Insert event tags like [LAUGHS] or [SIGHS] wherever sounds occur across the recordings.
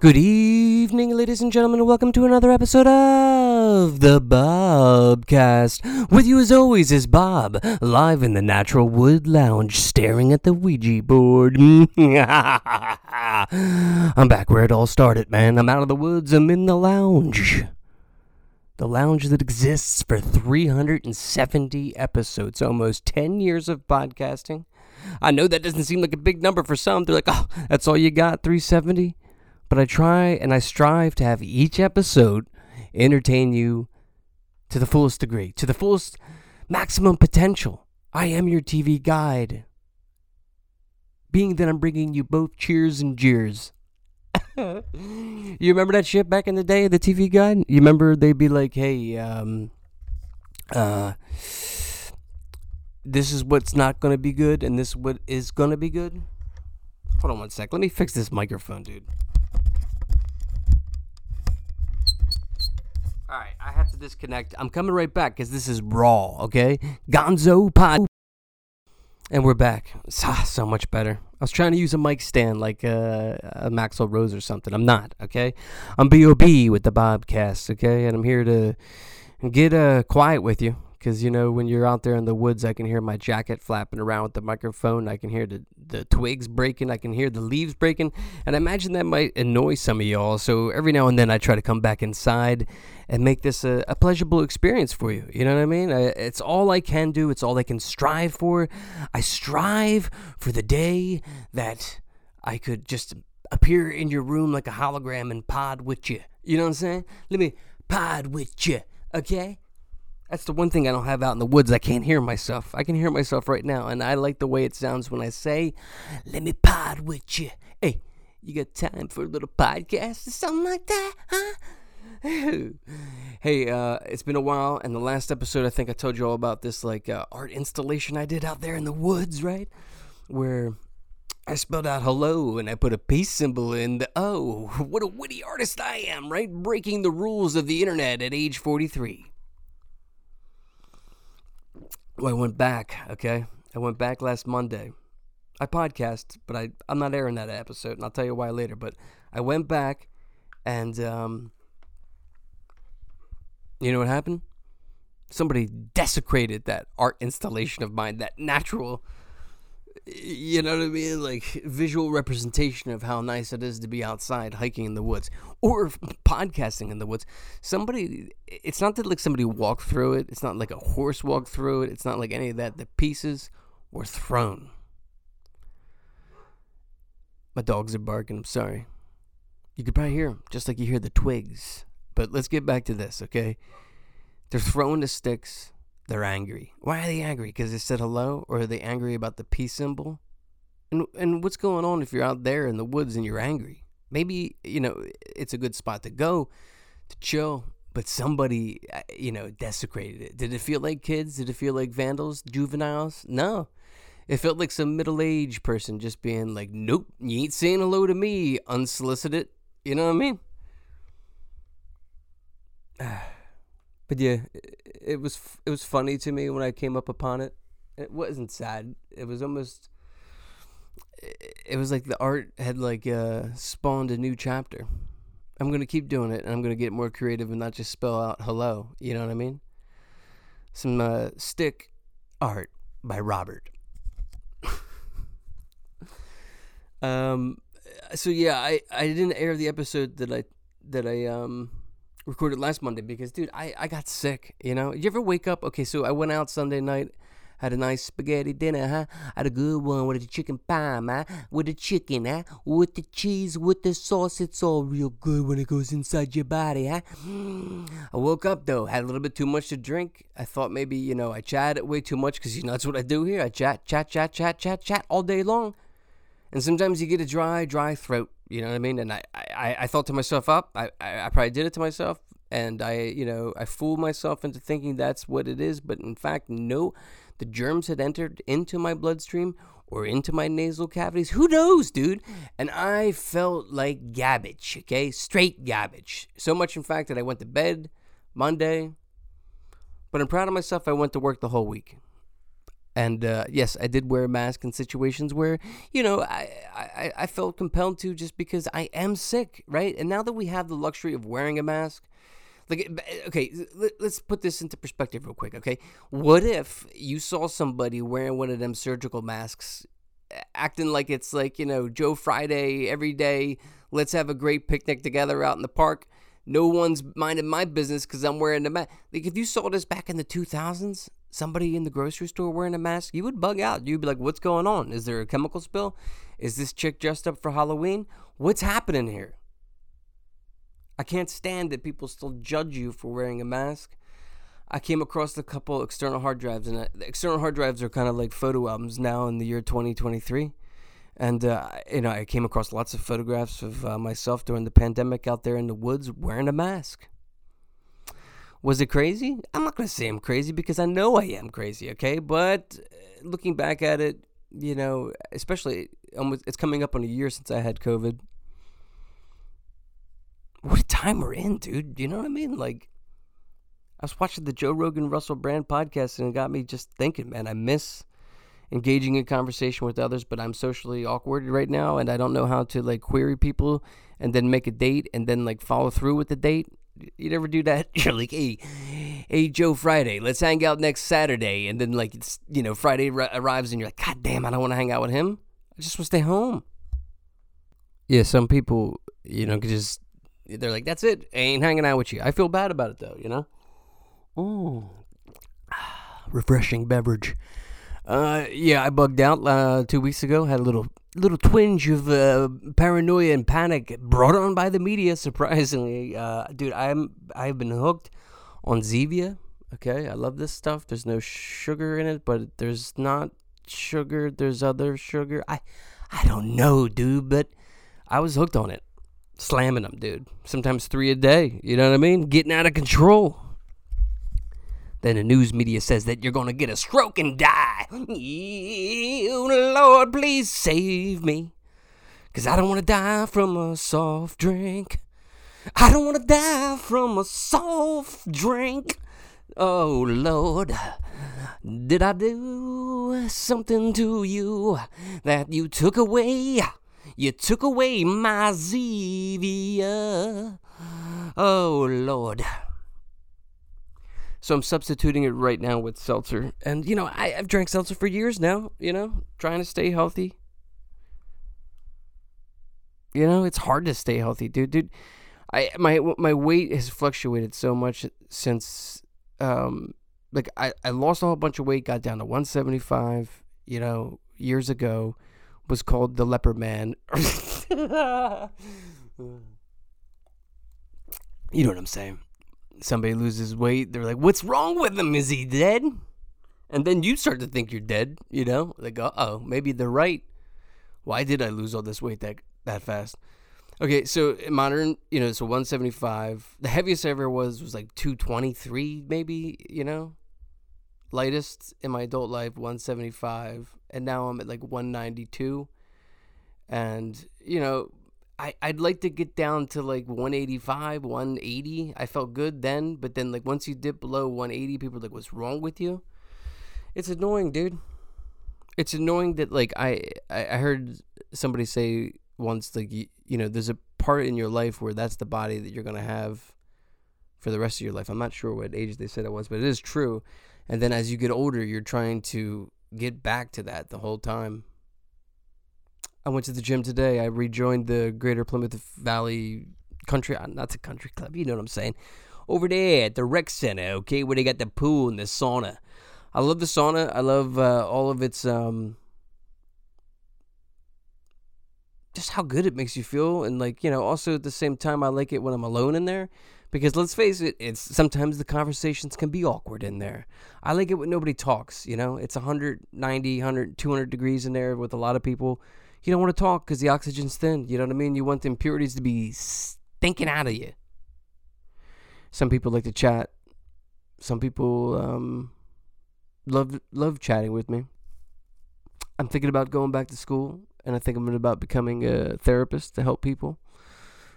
Good evening, ladies and gentlemen, welcome to another episode of the Bobcast. With you, as always, is Bob, live in the Natural Wood Lounge, staring at the Ouija board. [LAUGHS] I'm back where it all started, man. I'm out of the woods, I'm in the lounge. The lounge that exists for 370 episodes, almost 10 years of podcasting. I know that doesn't seem like a big number for some. They're like, oh, that's all you got, 370? but I try and I strive to have each episode entertain you to the fullest degree, to the fullest maximum potential. I am your TV guide. Being that I'm bringing you both cheers and jeers. [LAUGHS] you remember that shit back in the day, the TV guide? You remember they'd be like, hey, um, uh, this is what's not going to be good, and this is what is going to be good? Hold on one sec. Let me fix this microphone, dude. All right, I have to disconnect. I'm coming right back because this is raw, okay? Gonzo Pod. And we're back. Ah, so much better. I was trying to use a mic stand like uh, a Maxwell Rose or something. I'm not, okay? I'm B.O.B. with the Bobcast, okay? And I'm here to get uh, quiet with you because you know when you're out there in the woods i can hear my jacket flapping around with the microphone. I can hear the, the twigs breaking. I can hear the leaves breaking. And i imagine that might annoy some of y'all. So every now and then i try to come back inside and make this a, a pleasurable experience for you. You know what i mean? I, it's all i can do. It's all i can strive for. I strive for the day that i could just appear in your room like a hologram and pod with you you know what i'm saying? Let me pod with you okay that's the one thing I don't have out in the woods. I can't hear myself. I can hear myself right now, and I like the way it sounds when I say, "Let me pod with you." Hey, you got time for a little podcast or something like that, huh? [LAUGHS] hey, uh, it's been a while, and the last episode I think I told you all about this like uh, art installation I did out there in the woods, right? Where I spelled out hello and I put a peace symbol in the oh. [LAUGHS] What a witty artist I am, right? Breaking the rules of the internet at age 43. Well, I went back, okay? I went back last Monday. I podcast, but I, I'm not airing that episode, and I'll tell you why later. But I went back, and um, you know what happened? Somebody desecrated that art installation of mine, that natural you know what I mean? Like visual representation of how nice it is to be outside hiking in the woods or [LAUGHS] podcasting in the woods. Somebody, it's not that like somebody walked through it. It's not like a horse walked through it. It's not like any of that. The pieces were thrown. My dogs are barking. I'm sorry. You could probably hear them, just like you hear the twigs. But let's get back to this, okay? They're throwing the sticks they're angry. Why are they angry? Because they said hello? Or are they angry about the peace symbol? And, and what's going on if you're out there in the woods and you're angry? Maybe, you know, it's a good spot to go to chill, but somebody, uh, you know, desecrated it. Did it feel like kids? Did it feel like vandals, juveniles? No. It felt like some middle aged person just being like, nope, you ain't saying hello to me, unsolicited. You know what I mean? [SIGHS] [SIGHS] but yeah, it was it was funny to me when I came up upon it. It wasn't sad. It was almost. It was like the art had like uh, spawned a new chapter. I'm gonna keep doing it, and I'm gonna get more creative and not just spell out hello. You know what I mean? Some uh, stick art by Robert. [LAUGHS] um. So yeah, I I didn't air the episode that I that I um recorded last Monday because, dude, I, I got sick. You know, you ever wake up? Okay, so I went out Sunday night, had a nice spaghetti dinner, huh? Had a good one with the chicken pie, man. With the chicken, huh? With the cheese, with the sauce. It's all real good when it goes inside your body, huh? I woke up though, had a little bit too much to drink. I thought maybe, you know, I chatted way too much because, you know, that's what I do here. I chat, chat, chat, chat, chat, chat all day long. And sometimes you get a dry, dry throat. You know what I mean? And I, I, I thought to myself up. I, I, I probably did it to myself. and I, you know, I fooled myself into thinking that's what it is, but in fact, no, the germs had entered into my bloodstream or into my nasal cavities. Who knows, dude? And I felt like garbage, okay? Straight garbage. So much, in fact, that I went to bed Monday, but I'm proud of myself. I went to work the whole week. And uh, yes, I did wear a mask in situations where, you know, I, I, I felt compelled to just because I am sick, right? And now that we have the luxury of wearing a mask, like, okay, let's put this into perspective real quick, okay? What if you saw somebody wearing one of them surgical masks, acting like it's like, you know, Joe Friday every day, let's have a great picnic together out in the park. No one's minding my business because I'm wearing the mask. Like, if you saw this back in the 2000s, somebody in the grocery store wearing a mask, you would bug out. You'd be like, what's going on? Is there a chemical spill? Is this chick dressed up for Halloween? What's happening here? I can't stand that people still judge you for wearing a mask. I came across a couple external hard drives, and uh, external hard drives are kind of like photo albums now in the year 2023. And uh, you know, I came across lots of photographs of uh, myself during the pandemic out there in the woods wearing a mask. Was it crazy? I'm not going to say I'm crazy because I know I am crazy, okay? But uh, looking back at it, you know, especially almost, it's coming up on a year since I had COVID what a time we're in, dude. You know what I mean? Like, I was watching the Joe Rogan Russell Brand podcast and it got me just thinking, man, I miss engaging in conversation with others, but I'm socially awkward right now and I don't know how to like query people and then make a date and then like follow through with the date. You never do that? [LAUGHS] You're like, hey, hey, Joe Friday, let's hang out next Saturday. And then like, it's, you know, Friday r- arrives and you're like, God damn, I don't want to hang out with him. I just want to stay home. Yeah, some people, you know, could just they're like, that's it. I ain't hanging out with you. I feel bad about it though, you know. Oh, [SIGHS] refreshing beverage. Uh, yeah, I bugged out uh, two weeks ago. Had a little little twinge of uh, paranoia and panic brought on by the media. [LAUGHS] Surprisingly, uh, dude, I'm I've been hooked on Zevia. Okay, I love this stuff. There's no sugar in it, but there's not sugar. There's other sugar. I I don't know, dude, but I was hooked on it slamming them, dude. Sometimes three a day. You know what I mean? Getting out of control. Then the news media says that you're gonna get a stroke and die. Oh, Lord, please save me. Cause I don't wanna die from a soft drink. I don't wanna die from a soft drink. Oh Lord, did I do something to you that you took away? You took away my Zevia. Oh, Lord. So I'm substituting it right now with seltzer. And, you know, I, I've drank seltzer for years now, you know, trying to stay healthy. You know, it's hard to stay healthy, dude. Dude, I my my weight has fluctuated so much since um like I, I lost a whole bunch of weight, got down to 175, you know, years ago was called the Leopard Man. [LAUGHS] you know what I'm saying? Somebody loses weight, they're like, "What's wrong with him? Is he dead?" And then you start to think you're dead. You know, like, "Uh oh, maybe they're right. Why did I lose all this weight that that fast?" Okay, so modern, you know, so 175. The heaviest I ever was was like 223, maybe. You know, lightest in my adult life 175 and now i'm at like 192 and you know I, I'd like to get down to like 185 180 i felt good then but then like once you dip below 180 people are like what's wrong with you? It's annoying dude. It's annoying that like i i heard somebody say once like you, you know there's a part in your life where that's the body that you're gonna have for the rest of your life. I'm not sure what age they said it was but it is true. And then as you get older, you're trying to get back to that the whole time. I went to the gym today. I rejoined the Greater Plymouth Valley Country, uh, not the country club, you know what I'm saying. Over there at the rec center, okay, where they got the pool and the sauna. I love the sauna. I love uh, all of its um, just how good it makes you feel, and like you know, also at the same time, I like it when I'm alone in there because let's face it, it's sometimes the conversations can be awkward in there. I like it when nobody talks, you know? It's 190, 100, 200 degrees in there with a lot of people. You don't want to talk because the oxygen's thin. You know what I mean? You want the impurities to be stinking out of you. Some people like to chat. Some people um, love love chatting with me. I'm thinking about going back to school, and I think I'm about becoming a therapist to help people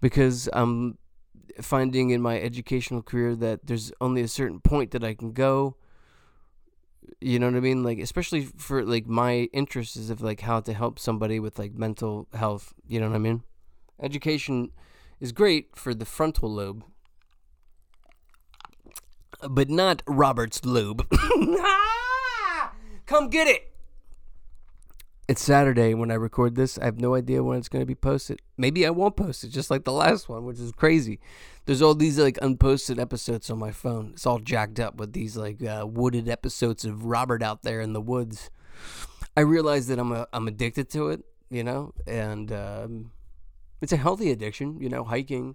because I'm finding in my educational career that there's only a certain point that I can go. You know what I mean? Like especially for like my interest is of like how to help somebody with like mental health. You know what I mean? Education is great for the frontal lobe, but not Robert's lobe. [LAUGHS] Ah! Come get it. It's Saturday when I record this. I have no idea when it's going to be posted. Maybe I won't post it, just like the last one, which is crazy. There's all these like unposted episodes on my phone. It's all jacked up with these like uh, wooded episodes of Robert out there in the woods. I realize that I'm a, I'm addicted to it, you know, and um, it's a healthy addiction, you know, hiking.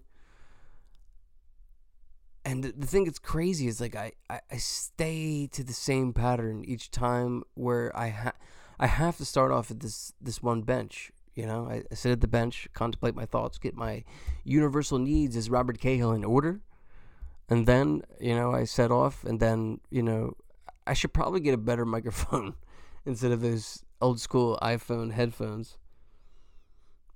And the thing that's crazy is like I, I, I stay to the same pattern each time where I ha- I have to start off at this this one bench. You know, I, I sit at the bench, contemplate my thoughts, get my universal needs as Robert Cahill in order, and then you know I set off, and then you know I should probably get a better [LAUGHS] microphone instead of those old school iPhone headphones.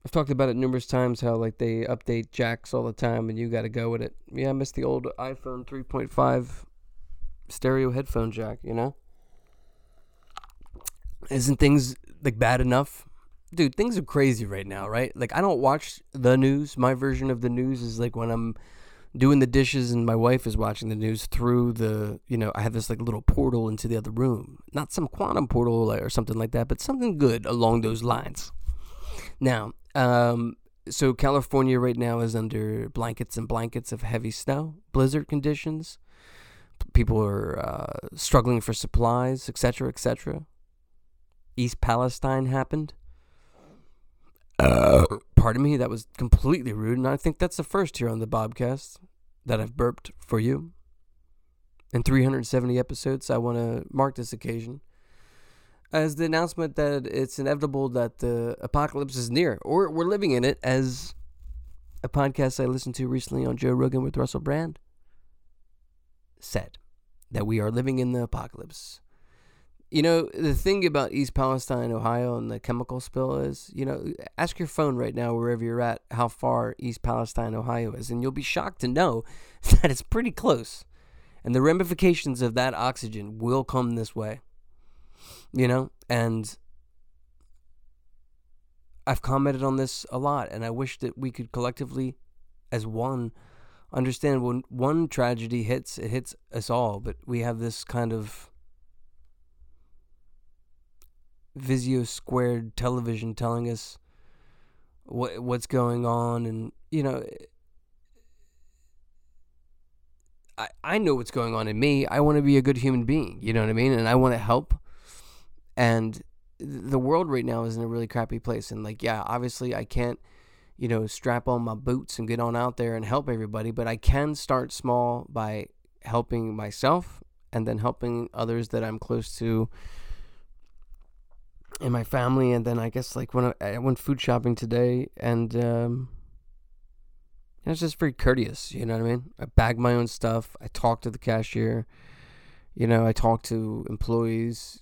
I've talked about it numerous times how like they update jacks all the time and you got to go with it. Yeah, I miss the old iPhone 3.5 stereo headphone jack, you know? Isn't things like bad enough? Dude, things are crazy right now, right? Like I don't watch the news. My version of the news is like when I'm doing the dishes and my wife is watching the news through the, you know, I have this like little portal into the other room. Not some quantum portal or something like that, but something good along those lines. Now, um, so California right now is under blankets and blankets of heavy snow, blizzard conditions. People are uh, struggling for supplies, etc., etc. East Palestine happened. Uh, pardon me, that was completely rude, and I think that's the first here on the Bobcast that I've burped for you. In 370 episodes, I want to mark this occasion as the announcement that it's inevitable that the apocalypse is near, or we're living in it, as a podcast I listened to recently on Joe Rogan with Russell Brand said that we are living in the apocalypse. You know, the thing about East Palestine, Ohio, and the chemical spill is, you know, ask your phone right now, wherever you're at, how far East Palestine, Ohio is, and you'll be shocked to know [LAUGHS] that it's pretty close. And the ramifications of that oxygen will come this way. You know, and I've commented on this a lot, and I wish that we could collectively, as one, understand when one tragedy hits, it hits us all, but we have this kind of Visio squared television telling us what what's going on and you know I I know what's going on in me. I want to be a good human being, you know what I mean? And I want to help. And the world right now is in a really crappy place and like yeah, obviously I can't you know strap on my boots and get on out there and help everybody, but I can start small by helping myself and then helping others that I'm close to in my family, and then I guess like when I, I went food shopping today, and um, it was just very courteous. You know what I mean? I bagged my own stuff. I talked to the cashier. You know, I talked to employees.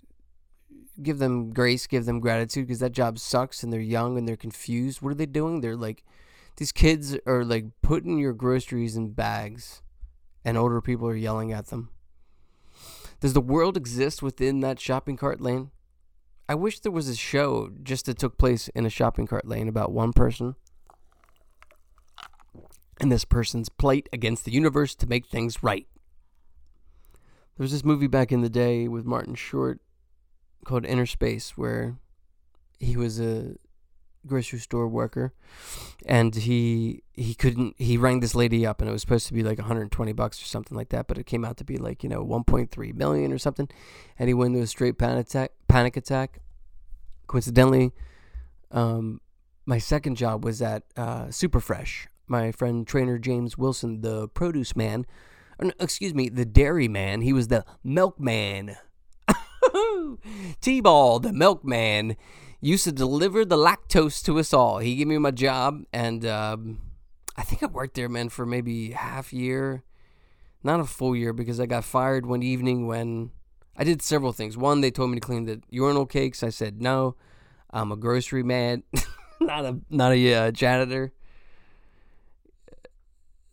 Give them grace, give them gratitude because that job sucks and they're young and they're confused. What are they doing? They're like, these kids are like putting your groceries in bags, and older people are yelling at them. Does the world exist within that shopping cart lane? I wish there was a show just that took place in a shopping cart lane about one person and this person's plight against the universe to make things right. There was this movie back in the day with Martin Short called Innerspace where he was a grocery store worker and he he couldn't he rang this lady up and it was supposed to be like 120 bucks or something like that but it came out to be like you know 1.3 million or something and he went into a straight panic attack panic attack coincidentally um my second job was at uh superfresh my friend trainer james wilson the produce man excuse me the dairy man he was the milkman [LAUGHS] t-ball the milkman used to deliver the lactose to us all. He gave me my job, and um, I think I worked there, man, for maybe half year. not a full year because I got fired one evening when I did several things. One, they told me to clean the urinal cakes. I said no. I'm a grocery man, [LAUGHS] not a not a uh, janitor.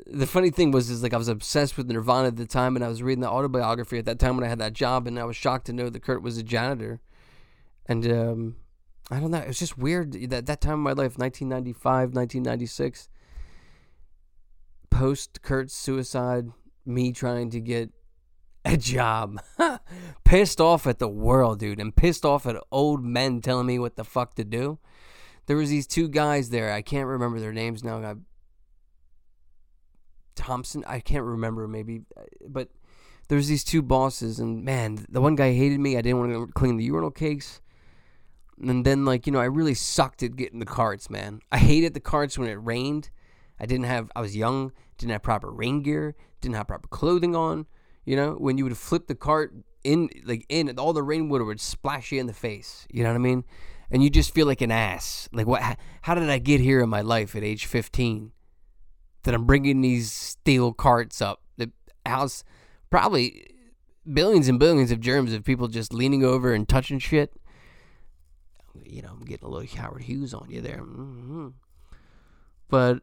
The funny thing was, is like I was obsessed with Nirvana at the time, and I was reading the autobiography at that time when I had that job, and I was shocked to know that Kurt was a janitor. And um, I don't know, it was just weird that that time in my life, 1995, 1996, post Kurt's suicide, me trying to get a job. [LAUGHS] pissed off at the world, dude, and pissed off at old men telling me what the fuck to do. There was these two guys there. I can't remember their names now. I, Thompson, I can't remember maybe, uh, but there was these two bosses, and man, the one guy hated me. I didn't want to clean the urinal cakes. And then, like, you know, I really sucked at getting the carts, man. I hated the carts when it rained. I didn't have, I was young, didn't have proper rain gear, didn't have proper clothing on. You know, when you would flip the cart in, like in, all the rainwater would splash you in the face. You know what I mean? And you just feel like an ass. Like, what? How did I get here in my life at age 15? That I'm bringing these steel carts up. The house, probably billions and billions of germs of people just leaning over and touching shit. You know, I'm getting a little Howard Hughes on you there. Mm-hmm. But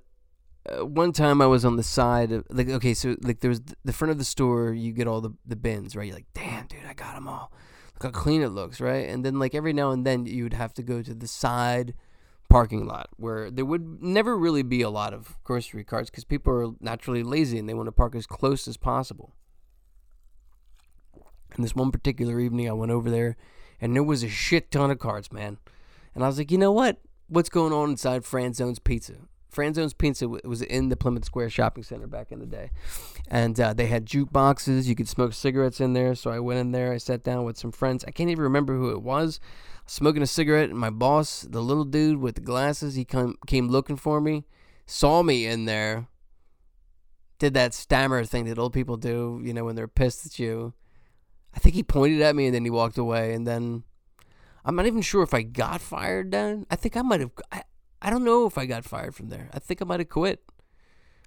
uh, one time I was on the side of like okay, so like there was the front of the store. You get all the the bins, right? You're like, damn, dude, I got them all. Look how clean it looks, right? And then like every now and then you would have to go to the side parking lot where there would never really be a lot of grocery carts because people are naturally lazy and they want to park as close as possible. And this one particular evening, I went over there, and there was a shit ton of carts, man. And I was like, you know what? What's going on inside Franzone's Pizza? Franzone's Pizza was in the Plymouth Square Shopping Center back in the day, and uh, they had jukeboxes. You could smoke cigarettes in there. So I went in there. I sat down with some friends. I can't even remember who it was. Smoking a cigarette, and my boss, the little dude with the glasses, he come, came looking for me, saw me in there, did that stammer thing that old people do, you know, when they're pissed at you. I think he pointed at me and then he walked away. And then I'm not even sure if I got fired then. I think I might have. I, I don't know if I got fired from there. I think I might have quit.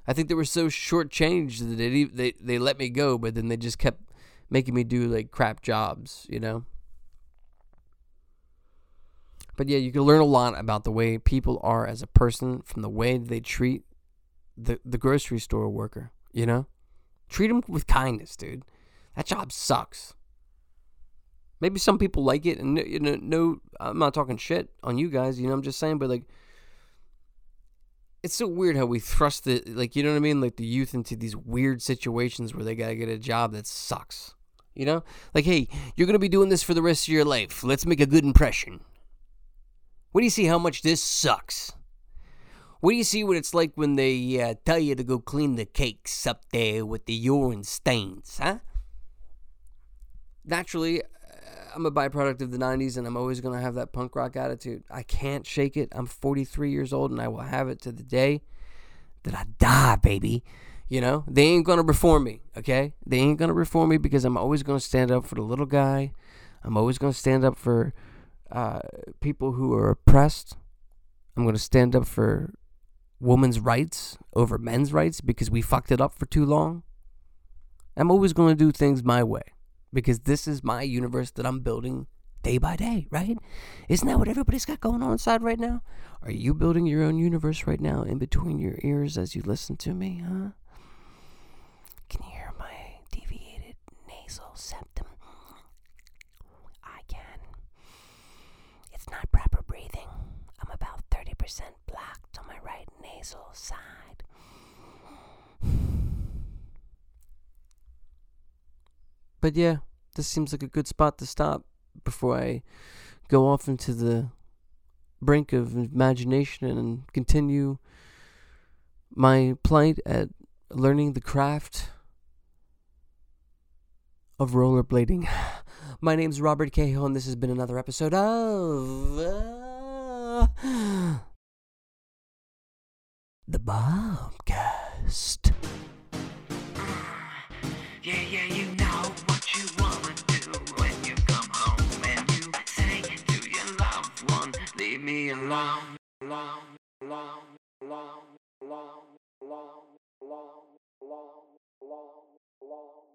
I think they were so shortchanged that they, they they let me go, but then they just kept making me do like crap jobs, you know. But yeah, you can learn a lot about the way people are as a person from the way they treat the the grocery store worker. You know, treat them with kindness, dude. That job sucks. Maybe some people like it, and you know, no, I'm not talking shit on you guys. You know, I'm just saying, but like, it's so weird how we thrust the like, you know what I mean, like the youth into these weird situations where they gotta get a job that sucks. You know, like, hey, you're gonna be doing this for the rest of your life. Let's make a good impression. What do you see how much this sucks? What do you see what it's like when they uh, tell you to go clean the cakes up there with the urine stains, huh? Naturally, I'm a byproduct of the 90s and I'm always going to have that punk rock attitude. I can't shake it. I'm 43 years old and I will have it to the day that I die, baby. You know, they ain't going to reform me, okay? They ain't going to reform me because I'm always going to stand up for the little guy. I'm always going to stand up for uh, people who are oppressed. I'm going to stand up for women's rights over men's rights because we fucked it up for too long. I'm always going to do things my way because this is my universe that I'm building day by day, right? Isn't that what everybody's got going on inside right now? Are you building your own universe right now in between your ears as you listen to me, huh? Can you hear my deviated nasal septum? I can. It's not proper breathing. I'm about 30% blocked on my right nasal side. but yeah, this seems like a good spot to stop before I go off into the brink of imagination and continue my plight at learning the craft of rollerblading. [SIGHS] my name's Robert Cahill, and this has been another episode of uh, The Bobcast. Ah, yeah, yeah, yeah. me alone, alone, alone, alone, alone, alone, alone, alone, alone, alone.